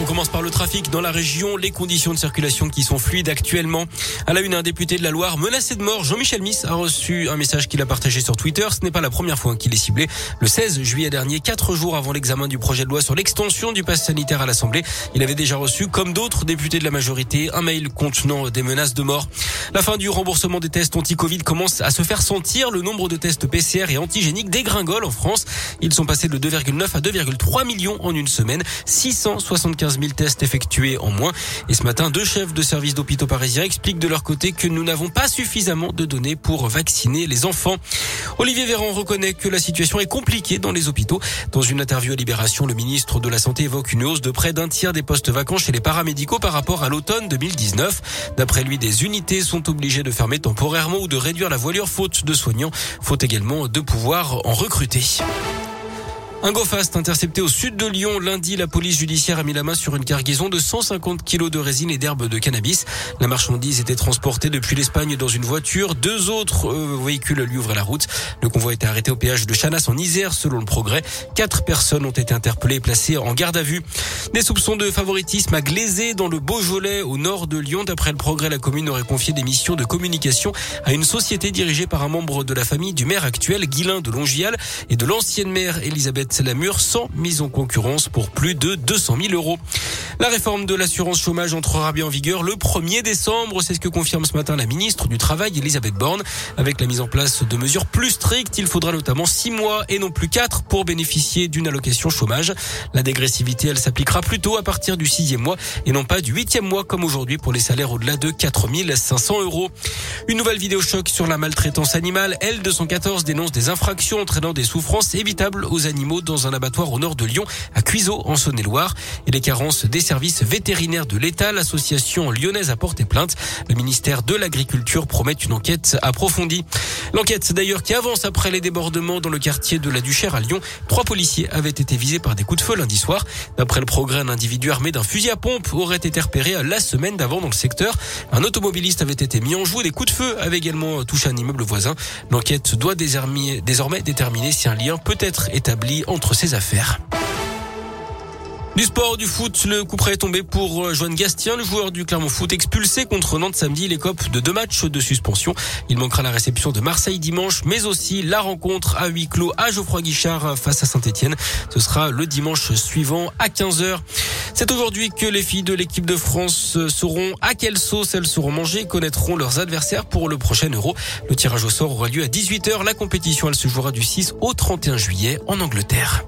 On commence par le trafic dans la région, les conditions de circulation qui sont fluides actuellement. À la une, un député de la Loire menacé de mort, Jean-Michel Miss, a reçu un message qu'il a partagé sur Twitter. Ce n'est pas la première fois qu'il est ciblé. Le 16 juillet dernier, quatre jours avant l'examen du projet de loi sur l'extension du pass sanitaire à l'Assemblée, il avait déjà reçu, comme d'autres députés de la majorité, un mail contenant des menaces de mort. La fin du remboursement des tests anti-Covid commence à se faire sentir. Le nombre de tests PCR et antigéniques dégringole en France. Ils sont passés de 2,9 à 2,3 millions en une semaine. 675 15 000 tests effectués en moins. Et ce matin, deux chefs de services d'hôpitaux parisiens expliquent de leur côté que nous n'avons pas suffisamment de données pour vacciner les enfants. Olivier Véran reconnaît que la situation est compliquée dans les hôpitaux. Dans une interview à Libération, le ministre de la Santé évoque une hausse de près d'un tiers des postes vacants chez les paramédicaux par rapport à l'automne 2019. D'après lui, des unités sont obligées de fermer temporairement ou de réduire la voilure faute de soignants, faute également de pouvoir en recruter. Un go-fast intercepté au sud de Lyon. Lundi, la police judiciaire a mis la main sur une cargaison de 150 kilos de résine et d'herbes de cannabis. La marchandise était transportée depuis l'Espagne dans une voiture. Deux autres euh, véhicules lui ouvraient la route. Le convoi était arrêté au péage de Chanas en Isère selon le progrès. Quatre personnes ont été interpellées et placées en garde à vue. Des soupçons de favoritisme à Glazé dans le Beaujolais au nord de Lyon. D'après le progrès, la commune aurait confié des missions de communication à une société dirigée par un membre de la famille du maire actuel, Guilain de Longial, et de l'ancienne maire Elisabeth la Lamure sans mise en concurrence pour plus de 200 000 euros. La réforme de l'assurance chômage entrera bien en vigueur le 1er décembre. C'est ce que confirme ce matin la ministre du Travail, Elisabeth Borne. Avec la mise en place de mesures plus strictes, il faudra notamment 6 mois et non plus 4 pour bénéficier d'une allocation chômage. La dégressivité, elle s'appliquera plutôt à partir du sixième mois et non pas du huitième mois comme aujourd'hui pour les salaires au-delà de 4 500 euros. Une nouvelle vidéo choc sur la maltraitance animale. L214 dénonce des infractions entraînant des souffrances évitables aux animaux dans un abattoir au nord de Lyon, à Cuiseau, en Saône-et-Loire. Et les carences services vétérinaires de l'État, l'association lyonnaise a porté plainte. Le ministère de l'Agriculture promet une enquête approfondie. L'enquête d'ailleurs qui avance après les débordements dans le quartier de la Duchère à Lyon. Trois policiers avaient été visés par des coups de feu lundi soir. D'après le progrès, un individu armé d'un fusil à pompe aurait été repéré la semaine d'avant dans le secteur. Un automobiliste avait été mis en joue. Des coups de feu avaient également touché un immeuble voisin. L'enquête doit désormais déterminer si un lien peut être établi entre ses affaires. Du sport, du foot, le coup près est tombé pour euh, Joanne Gastien, le joueur du Clermont Foot expulsé contre Nantes samedi. Il écope de deux matchs de suspension. Il manquera la réception de Marseille dimanche, mais aussi la rencontre à huis clos à Geoffroy Guichard face à Saint-Etienne. Ce sera le dimanche suivant à 15h. C'est aujourd'hui que les filles de l'équipe de France sauront à quelle sauce elles seront mangées et connaîtront leurs adversaires pour le prochain Euro. Le tirage au sort aura lieu à 18h. La compétition, elle se jouera du 6 au 31 juillet en Angleterre.